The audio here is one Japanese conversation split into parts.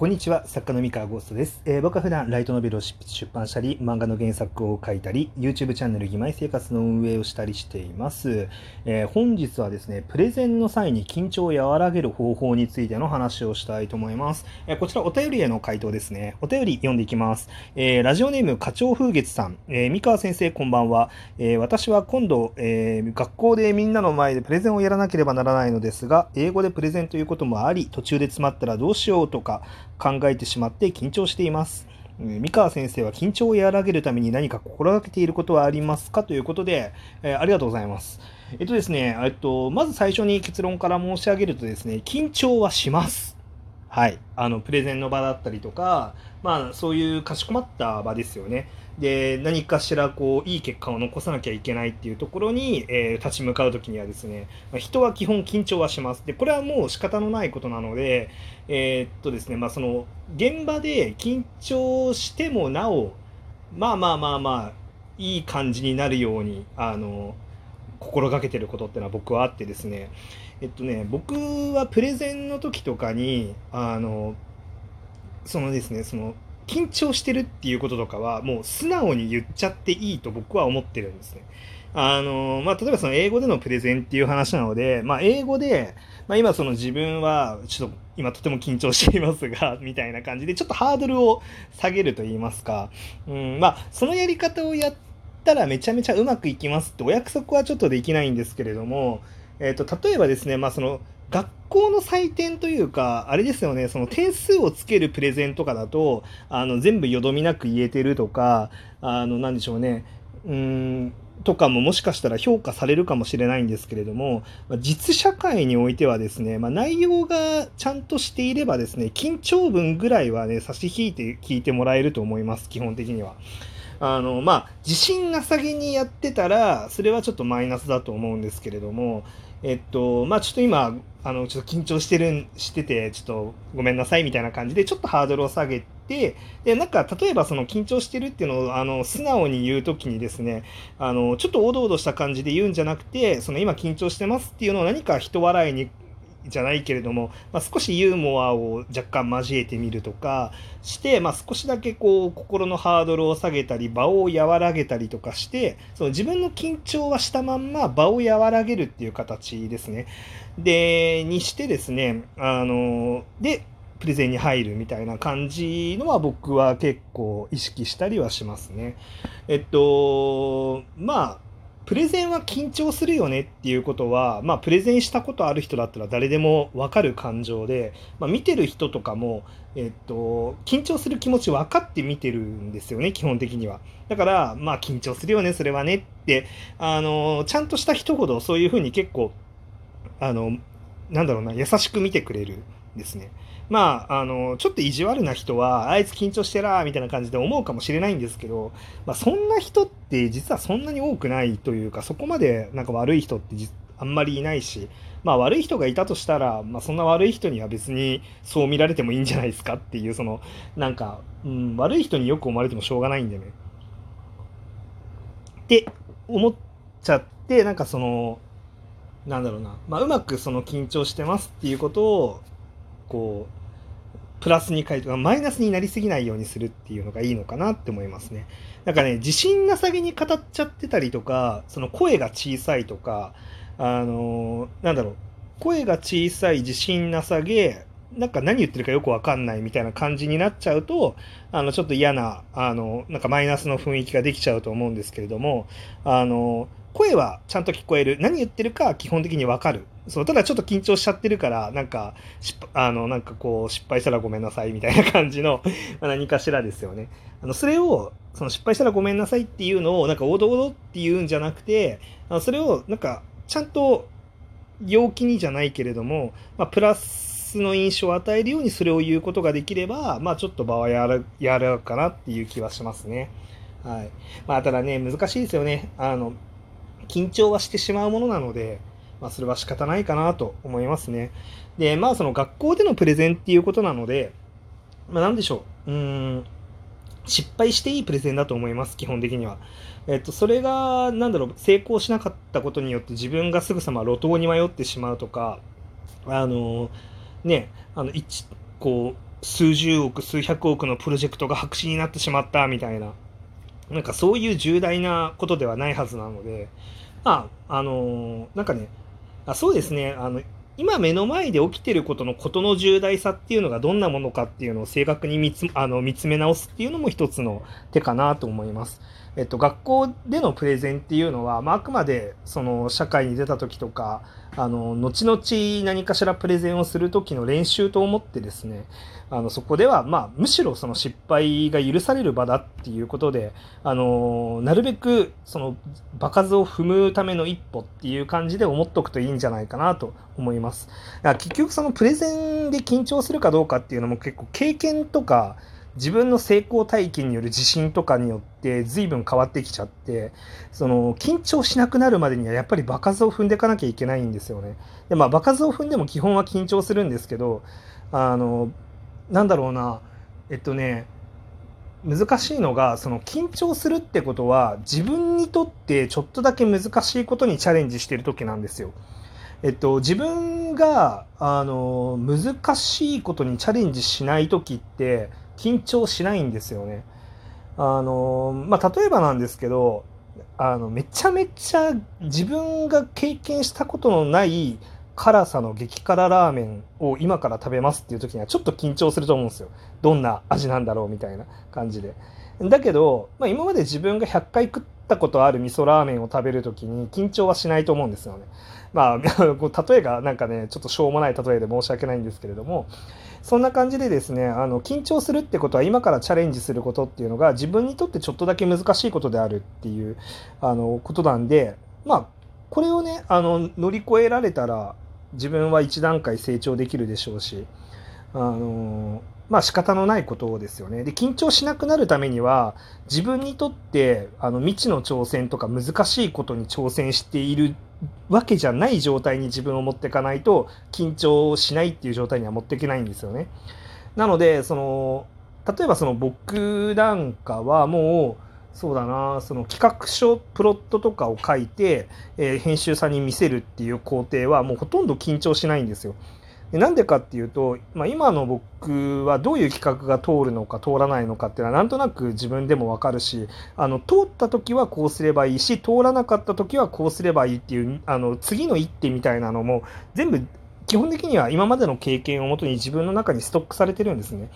こんにちは、作家の三河ゴーストです。えー、僕は普段ライトノベルを出版したり、漫画の原作を書いたり、YouTube チャンネル義妹生活の運営をしたりしています。えー、本日はですね、プレゼンの際に緊張を和らげる方法についての話をしたいと思います。えー、こちらお便りへの回答ですね。お便り読んでいきます。えラジオネーム課長風月さん、え三河先生こんばんは。え私は今度、え学校でみんなの前でプレゼンをやらなければならないのですが、英語でプレゼンということもあり、途中で詰まったらどうしようとか、考えてしまって緊張しています。三河先生は緊張を和らげるために何か心がけていることはありますか？ということで、えー、ありがとうございます。えっとですね、えっと、まず最初に結論から申し上げるとですね、緊張はします。はい。あの、プレゼンの場だったりとか、まあ、そういうかしこまった場ですよね。で何かしらこういい結果を残さなきゃいけないっていうところに、えー、立ち向かう時にはですね、まあ、人は基本緊張はしますでこれはもう仕方のないことなのでえ、っとですねまその現場で緊張してもなおまあまあまあまあいい感じになるようにあの心がけてることってのは僕はあってですねえっとね僕はプレゼンの時とかにあのそのですねその緊張してるっていうこととかはもう素直に言っちゃっていいと僕は思ってるんですね。あの、まあ、例えばその英語でのプレゼンっていう話なので、まあ、英語で、まあ、今その自分はちょっと今とても緊張していますが、みたいな感じでちょっとハードルを下げると言いますか、うん、まあ、そのやり方をやったらめちゃめちゃうまくいきますってお約束はちょっとできないんですけれども、え、ー、と、例えばですね、まあ、その、学校の採点というか、あれですよね、その点数をつけるプレゼンとかだと、あの、全部よどみなく言えてるとか、あの、なんでしょうね、うん、とかももしかしたら評価されるかもしれないんですけれども、実社会においてはですね、まあ、内容がちゃんとしていればですね、緊張文ぐらいはね、差し引いて聞いてもらえると思います、基本的には。あの、まあ、自信なさげにやってたら、それはちょっとマイナスだと思うんですけれども、えっと、まあ、ちょっと今、あの、ちょっと緊張してる、してて、ちょっとごめんなさいみたいな感じで、ちょっとハードルを下げて、で、なんか、例えばその緊張してるっていうのを、あの、素直に言うときにですね、あの、ちょっとおどおどした感じで言うんじゃなくて、その今緊張してますっていうのを何か人笑いにじゃないけれども、まあ、少しユーモアを若干交えてみるとかして、まあ、少しだけこう心のハードルを下げたり場を和らげたりとかしてその自分の緊張はしたまんま場を和らげるっていう形ですね。でにしてですねあのでプレゼンに入るみたいな感じのは僕は結構意識したりはしますね。えっとまあプレゼンは緊張するよねっていうことは、まあ、プレゼンしたことある人だったら誰でも分かる感情で、まあ、見てる人とかも、えっと、緊張する気持ち分かって見てるんですよね、基本的には。だから、まあ、緊張するよね、それはねって、あの、ちゃんとした人ほどそういうふうに結構、あの、なんだろうな、優しく見てくれるんですね。まあ、あの、ちょっと意地悪な人は、あいつ緊張してらみたいな感じで思うかもしれないんですけど、まあ、そんな人って実はそんなに多くないというか、そこまでなんか悪い人ってあんまりいないし、まあ悪い人がいたとしたら、まあそんな悪い人には別にそう見られてもいいんじゃないですかっていう、その、なんか、うん、悪い人によく思われてもしょうがないんでね。って思っちゃって、なんかその、なんだろうな、まあうまくその緊張してますっていうことを、こう、プラスに書いて、マイナスになりすぎないようにするっていうのがいいのかなって思いますね。なんかね、自信なさげに語っちゃってたりとか、その声が小さいとか、あのー、なんだろう、声が小さい自信なさげ、なんか何言ってるかよくわかんないみたいな感じになっちゃうと、あの、ちょっと嫌な、あの、なんかマイナスの雰囲気ができちゃうと思うんですけれども、あの、声はちゃんと聞こえる。何言ってるか基本的にわかる。そう、ただちょっと緊張しちゃってるから、なんか、あの、なんかこう、失敗したらごめんなさいみたいな感じの 何かしらですよね。あの、それを、その失敗したらごめんなさいっていうのを、なんか、おどおどって言うんじゃなくて、あのそれを、なんか、ちゃんと、陽気にじゃないけれども、まあ、プラスの印象を与えるようにそれを言うことができれば、まあ、ちょっと場はやらやるかなっていう気はしますね。はい。まあ、ただね、難しいですよね。あの、緊張はしてしまうものなので、まあ、それは仕方ないかなと思いますね。で、まあ、その学校でのプレゼンっていうことなので、まあ、なんでしょう。うん、失敗していいプレゼンだと思います、基本的には。えっと、それが、なんだろう、成功しなかったことによって自分がすぐさま路頭に迷ってしまうとか、あの、ね、あの、一、こう、数十億、数百億のプロジェクトが白紙になってしまったみたいな、なんかそういう重大なことではないはずなので、まあ、あのなんかね、あそうですね、あの、今目の前で起きてることのことの重大さっていうのがどんなものかっていうのを正確に見つあの見つめ直すっていうのも一つの手かなと思います。えっと、学校でのプレゼンっていうのは、まあ、あくまでその社会に出た時とかあの後々何かしらプレゼンをする時の練習と思ってですねあのそこでは、まあ、むしろその失敗が許される場だっていうことであのなるべくその場数を踏むための一歩っていう感じで思っとくといいんじゃないかなと思います。結局そのプレゼンで緊張するかどうかっていうのも結構経験とか自分の成功体験による自信とかによって随分変わってきちゃってその緊張しなくなるまでにはやっぱり場数を踏んでいかなきゃいけないんですよね。でまあ場数を踏んでも基本は緊張するんですけどあのなんだろうなえっとね難しいのがその緊張するってことは自分にとってちょっとだけ難しいことにチャレンジしてる時なんですよ。えっと、自分があの難しいことにチャレンジしない時って緊張しないんですよね。あのまあ、例えばなんですけどあのめちゃめちゃ自分が経験したことのない辛さの激辛ラーメンを今から食べますっていう時にはちょっと緊張すると思うんですよ。どんな味なんだろうみたいな感じで。だけど、まあ、今まで自分が100回食ったことある味噌ラーメンを食べる時に緊張はしないと思うんですよね。まあ、例えがなんかね、ちょっとしょうもない例えで申し訳ないんですけれども、そんな感じでですね、あの緊張するってことは今からチャレンジすることっていうのが自分にとってちょっとだけ難しいことであるっていうあのことなんで、まあ、これをね、あの乗り越えられたら自分は一段階成長できるでしょうし、あのまあ仕方のないことですよね。で、緊張しなくなるためには、自分にとってあの未知の挑戦とか難しいことに挑戦しているわけじゃない状態に自分を持っていかないと緊張しないっていう状態には持っていけないんですよね。なのでその例えばその僕なんかはもうそうだなその企画書プロットとかを書いて、えー、編集さんに見せるっていう工程はもうほとんど緊張しないんですよ。でなんでかっていうと、まあ、今の僕はどういう企画が通るのか通らないのかっていうのはなんとなく自分でも分かるしあの通った時はこうすればいいし通らなかった時はこうすればいいっていうあの次の一手みたいなのも全部基本的には今までの経験をもとに自分の中にストックされてるんですね。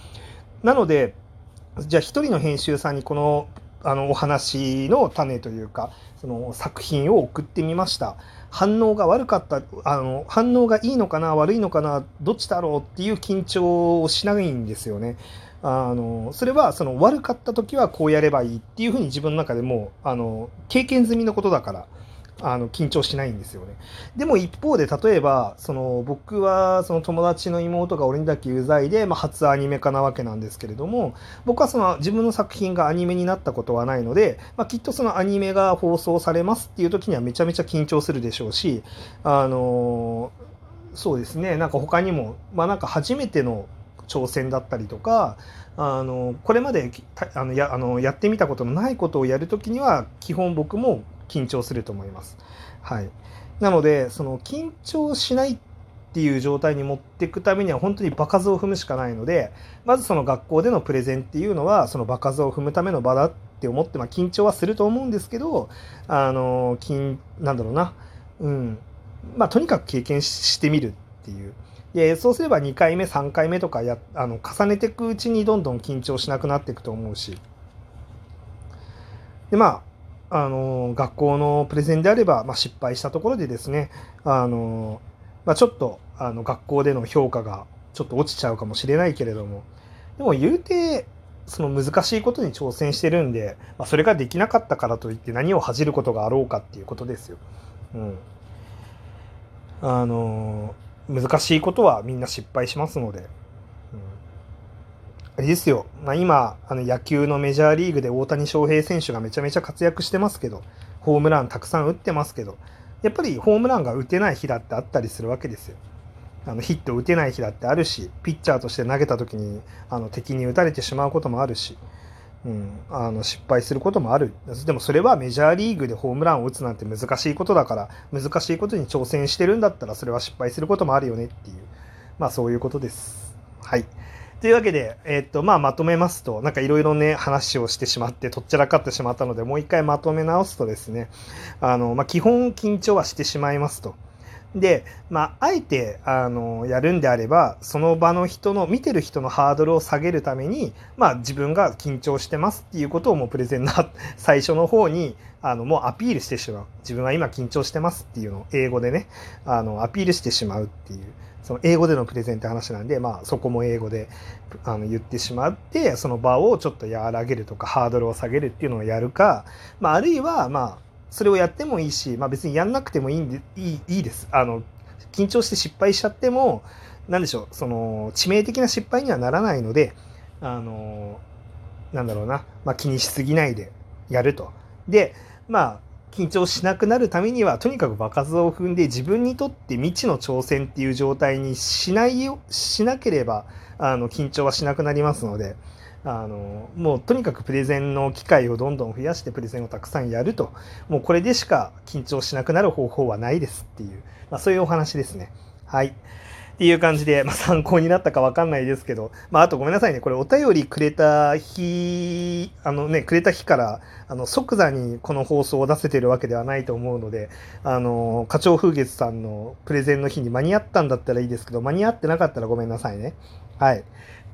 なのでじゃあ一人の編集さんにこのあのお話の種というかその作品を送ってみました反応が悪かったあの反応がいいのかな悪いのかなどっちだろうっていう緊張をしないんですよね。あのそれはその悪かった時はこうやればいいっていうふうに自分の中でもあの経験済みのことだからあの緊張しないんですよね。でも一方で例えばその僕はその友達の妹が俺にだけ有罪で、まあ、初アニメ化なわけなんですけれども僕はその自分の作品がアニメになったことはないので、まあ、きっとそのアニメが放送されますっていう時にはめちゃめちゃ緊張するでしょうしあのそうですねなんか他にもまあなんか初めての挑戦だったりとかあのこれまであのやあのやってみたことのないことをやるときには基本僕も緊張すると思います。はい、なのでその緊張しないっていう状態に持っていくためには本当に場数を踏むしかないのでまずその学校でのプレゼンっていうのはその場数を踏むための場だって思って、まあ、緊張はすると思うんですけどあの緊なんだろうなうんまあとにかく経験してみるっていう。でそうすれば2回目3回目とかやあの重ねていくうちにどんどん緊張しなくなっていくと思うしでまああの学校のプレゼンであれば、まあ、失敗したところでですねあの、まあ、ちょっとあの学校での評価がちょっと落ちちゃうかもしれないけれどもでも言うてその難しいことに挑戦してるんで、まあ、それができなかったからといって何を恥じることがあろうかっていうことですよ。うん、あの難しいことはみんな失敗しますので。あれですよ、まあ、今、あの野球のメジャーリーグで大谷翔平選手がめちゃめちゃ活躍してますけど、ホームランたくさん打ってますけど、やっぱりホームランが打てない日だってあったりするわけですよ。あのヒット打てない日だってあるし、ピッチャーとして投げた時にあの敵に打たれてしまうこともあるし、うん、あの失敗することもある。でもそれはメジャーリーグでホームランを打つなんて難しいことだから、難しいことに挑戦してるんだったらそれは失敗することもあるよねっていう、まあそういうことです。はい。というわけで、えっと、まあ、まとめますと、なんかいろいろね、話をしてしまって、とっちゃらかってしまったので、もう一回まとめ直すとですね、あの、まあ、基本緊張はしてしまいますと。で、まあ、あえて、あの、やるんであれば、その場の人の、見てる人のハードルを下げるために、まあ、自分が緊張してますっていうことをもうプレゼンの最初の方に、あの、もうアピールしてしまう。自分は今緊張してますっていうのを英語でね、あの、アピールしてしまうっていう。その英語でのプレゼンって話なんで、まあ、そこも英語であの言ってしまって、その場をちょっと和らげるとか、ハードルを下げるっていうのをやるか、まあ、あるいは、まあ、それをやってもいいし、まあ、別にやんなくてもいいんでいいいいです。あの、緊張して失敗しちゃっても、なんでしょう、その、致命的な失敗にはならないので、あの、なんだろうな、まあ、気にしすぎないでやると。で、まあ、緊張しなくなるためにはとにかく場数を踏んで自分にとって未知の挑戦っていう状態にしないよしなければあの緊張はしなくなりますのであのもうとにかくプレゼンの機会をどんどん増やしてプレゼンをたくさんやるともうこれでしか緊張しなくなる方法はないですっていう、まあ、そういうお話ですね。はいっていう感じで、まあ、参考になったかわかんないですけど、まあ、あとごめんなさいね、これお便りくれた日、あのね、くれた日から、あの、即座にこの放送を出せてるわけではないと思うので、あの、課長風月さんのプレゼンの日に間に合ったんだったらいいですけど、間に合ってなかったらごめんなさいね。はい。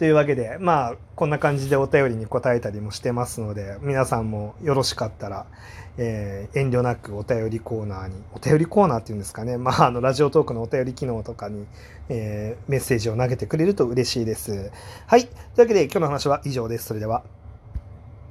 というわけで、まあ、こんな感じでお便りに答えたりもしてますので、皆さんもよろしかったら、えー、遠慮なくお便りコーナーに、お便りコーナーっていうんですかね、まあ、あの、ラジオトークのお便り機能とかに、えー、メッセージを投げてくれると嬉しいです。はい。というわけで、今日の話は以上です。それでは。